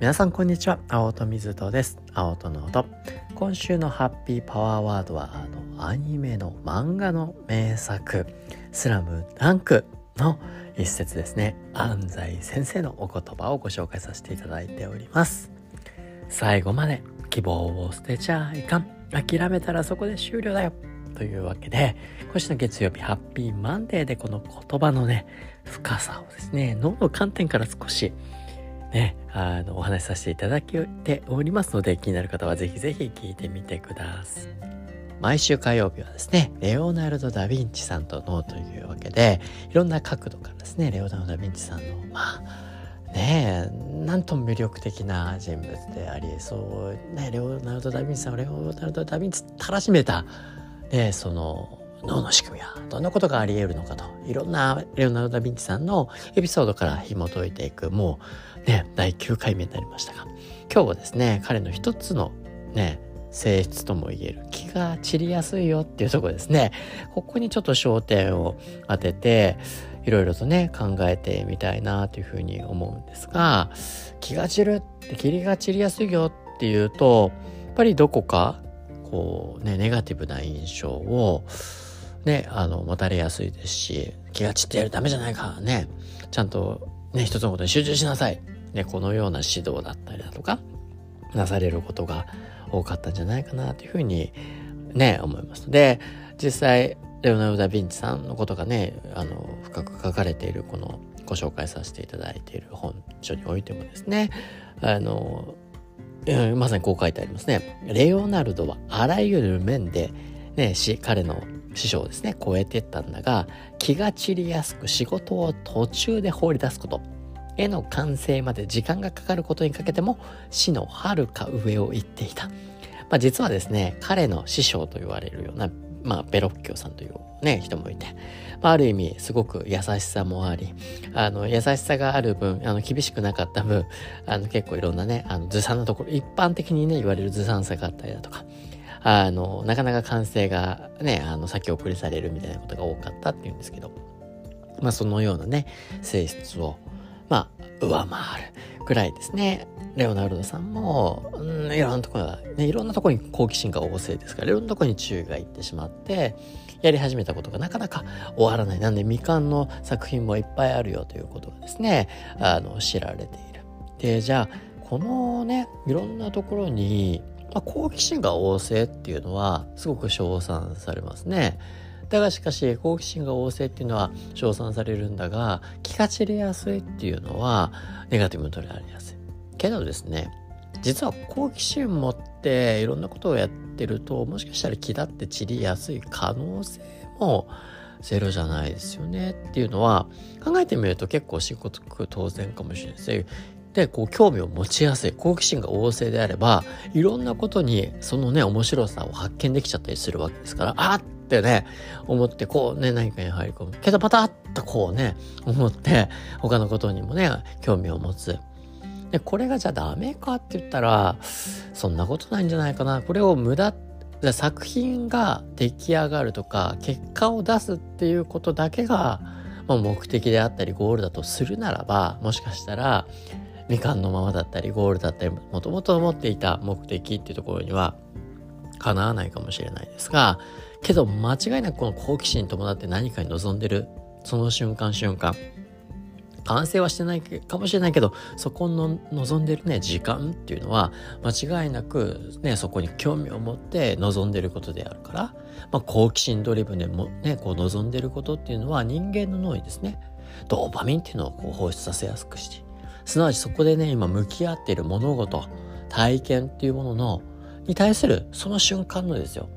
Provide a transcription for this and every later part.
皆さんこんにちは。青戸水戸です。青戸の音。今週のハッピーパワーワードはあのアニメの漫画の名作スラムダンクの一節ですね。安西先生のお言葉をご紹介させていただいております。最後まで希望を捨てちゃいかん。諦めたらそこで終了だよ。というわけで今週の月曜日ハッピーマンデーでこの言葉のね深さをですね脳の観点から少しね、あの、お話しさせていただけておりますので、気になる方はぜひぜひ聞いてみてください。毎週火曜日はですね、レオナルド・ダ・ヴィンチさんと脳というわけで、いろんな角度からですね、レオナルド・ダ・ヴィンチさんの、まあ、ねえ、なんとも魅力的な人物であり、そう、ね、レオナルド・ダ・ヴィンチさんをレオナルド・ダ・ヴィンチたらしめた、ね、その、脳の仕組みはどんなことがあり得るのかといろんなレオナルド・ダ・ヴィンチさんのエピソードから紐解いていくもうね第9回目になりましたが今日はですね彼の一つのね性質とも言える気が散りやすいよっていうところですね。ここにちょっと焦点を当てていろいろとね考えてみたいなというふうに思うんですが気が散るって霧が散りやすいよっていうとやっぱりどこかこうねネガティブな印象をね、あの、持たれやすいですし、気が散ってやるダメじゃないか、ね、ちゃんとね、一つのことに集中しなさい。ね、このような指導だったりだとか、なされることが多かったんじゃないかなというふうにね、思います。で、実際、レオナルド・ダ・ヴィンチさんのことがね、あの、深く書かれているこのご紹介させていただいている本書においてもですね、あの、まさにこう書いてありますね。レオナルドはあらゆる面で、ね、し、彼の師匠をですね、超えてったんだが、気が散りやすく仕事を途中で放り出すこと、絵の完成まで時間がかかることにかけても死の遥か上を行っていた。まあ、実はですね、彼の師匠と言われるような、まあ、ベロッキョさんというね、人もいて、まあ、ある意味、すごく優しさもあり、あの、優しさがある分、あの、厳しくなかった分、あの、結構いろんなね、あの、ずさんなところ、一般的にね、言われるずさんさがあったりだとか、あの、なかなか完成がね、あの、先送りされるみたいなことが多かったっていうんですけど、まあそのようなね、性質を、まあ、上回るくらいですね。レオナルドさんも、うん、いろんなところが、ね、いろんなところに好奇心が旺盛ですから、いろんなところに注意がいってしまって、やり始めたことがなかなか終わらない。なんで未完の作品もいっぱいあるよということがですね、あの、知られている。で、じゃあ、このね、いろんなところに、まあ、好奇心が旺盛っていうのはすごく称賛されますね。だがしかし好奇心が旺盛っていうのは称賛されるんだが気が散りやすいっていうのはネガティブに取られやすい。けどですね実は好奇心持っていろんなことをやってるともしかしたら気だって散りやすい可能性もゼロじゃないですよねっていうのは考えてみると結構仕事当然かもしれないですで、こう、興味を持ちやすい、好奇心が旺盛であれば、いろんなことに、そのね、面白さを発見できちゃったりするわけですから、あってね、思って、こうね、何かに入り込む。けど、パタッとこうね、思って、他のことにもね、興味を持つ。で、これがじゃあダメかって言ったら、そんなことないんじゃないかな。これを無駄作品が出来上がるとか結果を出すっていうことだけが、まあ、目的であったりゴールだとするならばもしかしたらみかんのままだったりゴールだったりもともと持っていた目的っていうところにはかなわないかもしれないですがけど間違いなくこの好奇心に伴って何かに望んでるその瞬間瞬間完成はしてないかもしれないけどそこの望んでるね時間っていうのは間違いなくねそこに興味を持って望んでることであるから、まあ、好奇心ドリブンでもねこう望んでることっていうのは人間の脳にですねドーパミンっていうのをこう放出させやすくしてすなわちそこでね、今向き合っている物事、体験っていうものの、に対するその瞬間のですよ、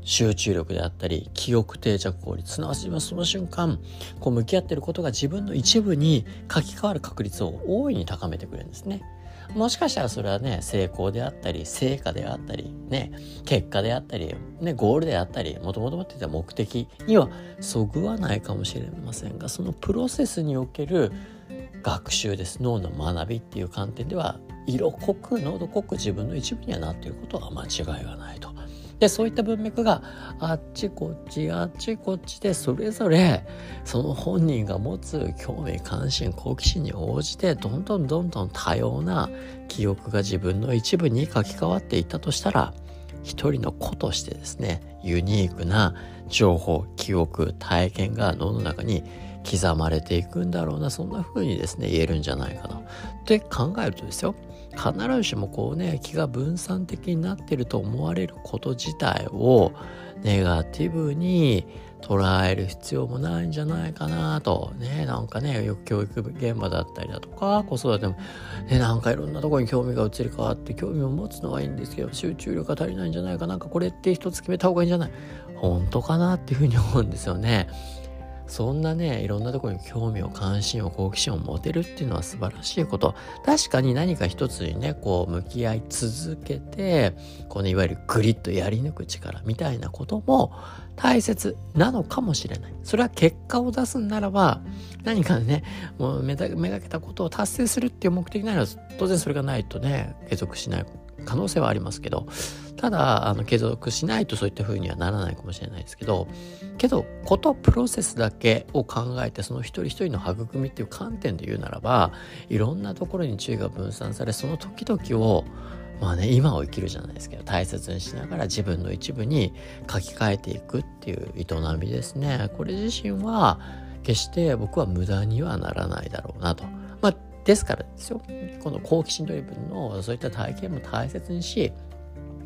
集中力であったり、記憶定着効率、すなわち今その瞬間、こう向き合っていることが自分の一部に書き換わる確率を大いに高めてくれるんですね。もしかしたらそれはね、成功であったり、成果であったり、ね、結果であったり、ね、ゴールであったり、もともと持っていた目的にはそぐわないかもしれませんが、そのプロセスにおける学習です脳の学びっていう観点では色濃く濃度濃く自分の一部にはなっていることは間違いがないと。でそういった文脈があっちこっちあっちこっちでそれぞれその本人が持つ興味関心好奇心に応じてどんどんどんどん多様な記憶が自分の一部に書き換わっていったとしたら一人の子としてですねユニークな情報記憶体験が脳の中に刻まれていくんだろうなそんな風にですね言えるんじゃないかなって考えるとですよ必ずしもこうね気が分散的になってると思われること自体をネガティブに捉える必要もないんじゃないかなと。ねなんかねよく教育現場だったりだとか子育てもねなんかいろんなとこに興味が移り変わって興味を持つのはいいんですけど集中力が足りないんじゃないかなんかこれって一つ決めた方がいいんじゃない？本当かなっていうふうに思うんですよね。そんなねいろんなとこに興味を関心を好奇心を持てるっていうのは素晴らしいこと。確かに何か一つにねこう向き合い続けてこのいわゆるグリッとやり抜く力みたいなことも大切なのかもしれない。それは結果を出すんならば何かねもうめがけたことを達成するっていう目的なら当然それがないとね継続しない可能性はありますけどただあの継続しないとそういった風にはならないかもしれないですけどけどことプロセスだけを考えてその一人一人の育みっていう観点で言うならばいろんなところに注意が分散されその時々をまあね今を生きるじゃないですけど大切にしながら自分の一部に書き換えていくっていう営みですねこれ自身は決して僕は無駄にはならないだろうなと。ですからですよ。この好奇心ドリブンのそういった体験も大切にし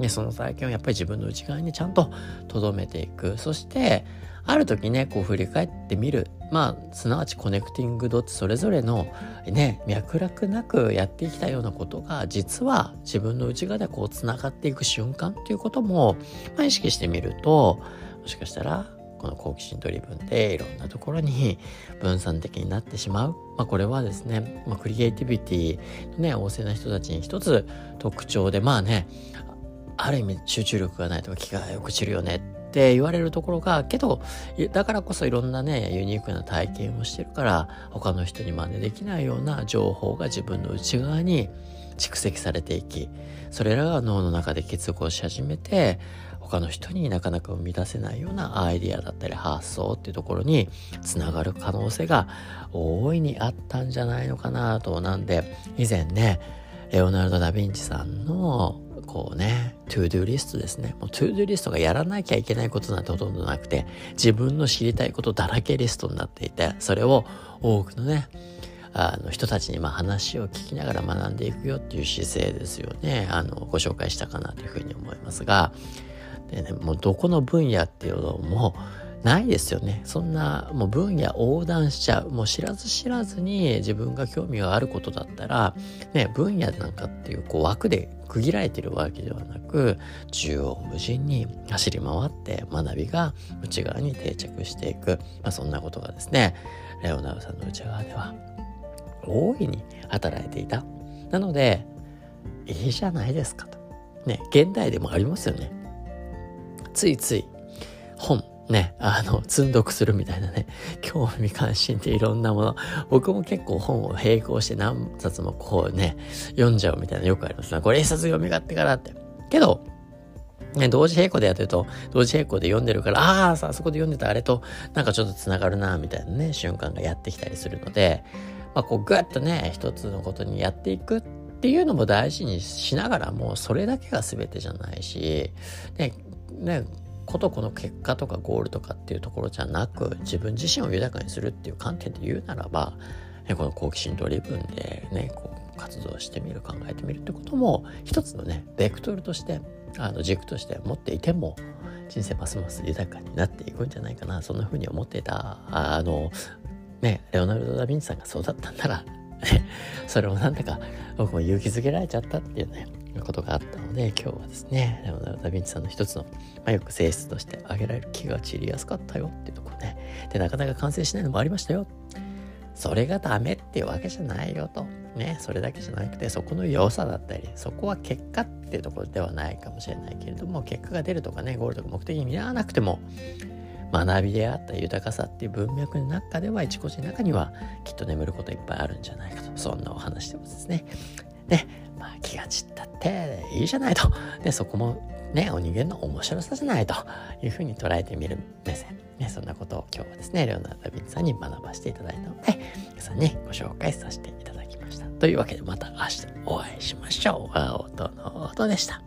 ね、その体験をやっぱり自分の内側にちゃんと留めていく。そしてある時ねこう振り返ってみる。まあすなわち Connecting Dots それぞれのね脈絡なくやってきたようなことが実は自分の内側でこうつながっていく瞬間っていうことも、まあ、意識してみるともしかしたらこの好奇心ドリブンでいろんなところに 分散的になってしまう。まあ、これはですね、まあ、クリエイティビティのね、旺盛な人たちに一つ特徴で、まあね、ある意味集中力がないとか気がよく散るよねって言われるところが、けど、だからこそいろんなね、ユニークな体験をしてるから、他の人に真似できないような情報が自分の内側に蓄積されていき、それらが脳の中で結合し始めて、他の人になかなか生み出せないようなアイディアだったり発想っていうところにつながる可能性が大いにあったんじゃないのかなと。なんで、以前ね、レオナルド・ダ・ヴィンチさんのこうね、 To Do リストですね。もう To Do リストがやらなきゃいけないことなんてほとんどなくて、自分の知りたいことだらけリストになっていて、それを多くのね、あの人たちにま話を聞きながら学んでいくよっていう姿勢ですよね。あの、ご紹介したかなというふうに思いますが、でね、もうどこの分野っていうのもないですよね。そんなもう分野横断しちゃう。もう知らず知らずに自分が興味があることだったら、ね、分野なんかっていうこう枠で区切られてるわけではなく、縦横無尽に走り回って学びが内側に定着していく。まあそんなことがですね、レオナルさんの内側では大いに働いていた。なので、いいじゃないですかと。ね、現代でもありますよね。ついつい本ね、あの、積んどくするみたいなね、興味関心でいろんなもの。僕も結構本を並行して何冊もこうね、読んじゃうみたいなよくありますね。これ一冊読み勝手からって。けど、ね、同時並行でやってると、同時並行で読んでるから、ああ、さあそこで読んでたあれと、なんかちょっと繋がるな、みたいなね、瞬間がやってきたりするので、まあこう、ぐっとね、一つのことにやっていくっていうのも大事にしながらも、それだけが全てじゃないし、ね、ね、ことこの結果とかゴールとかっていうところじゃなく自分自身を豊かにするっていう観点で言うならばこの好奇心ドリブンでねこう活動してみる考えてみるってことも一つのねベクトルとしてあの軸として持っていても人生ますます豊かになっていくんじゃないかなそんな風に思っていたあのねレオナルド・ダ・ヴィンチさんがそうだったんなら それをなんだか僕も勇気づけられちゃったっていうねことがあったので今日はですねレオナルド・ダ・ヴィンチさんの一つの、まあ、よく性質として挙げられる気が散りやすかったよっていうところね。でなかなか完成しないのもありましたよ。それがダメっていうわけじゃないよと。ねそれだけじゃなくてそこの良さだったりそこは結果っていうところではないかもしれないけれども結果が出るとかねゴールとか目的に見合わなくても学びであった豊かさっていう文脈の中では一個人の中にはきっと眠ることいっぱいあるんじゃないかとそんなお話でもですねで、まあ、気が散ったっていいじゃないとでそこもね、お人間の面白さじゃないというふうに捉えてみる目線。ね、そんなことを今日はですね、レオナルド・ダ・ヴィンチさんに学ばせていただいたので、皆さんにご紹介させていただきました。というわけでまた明日お会いしましょう。青との音でした。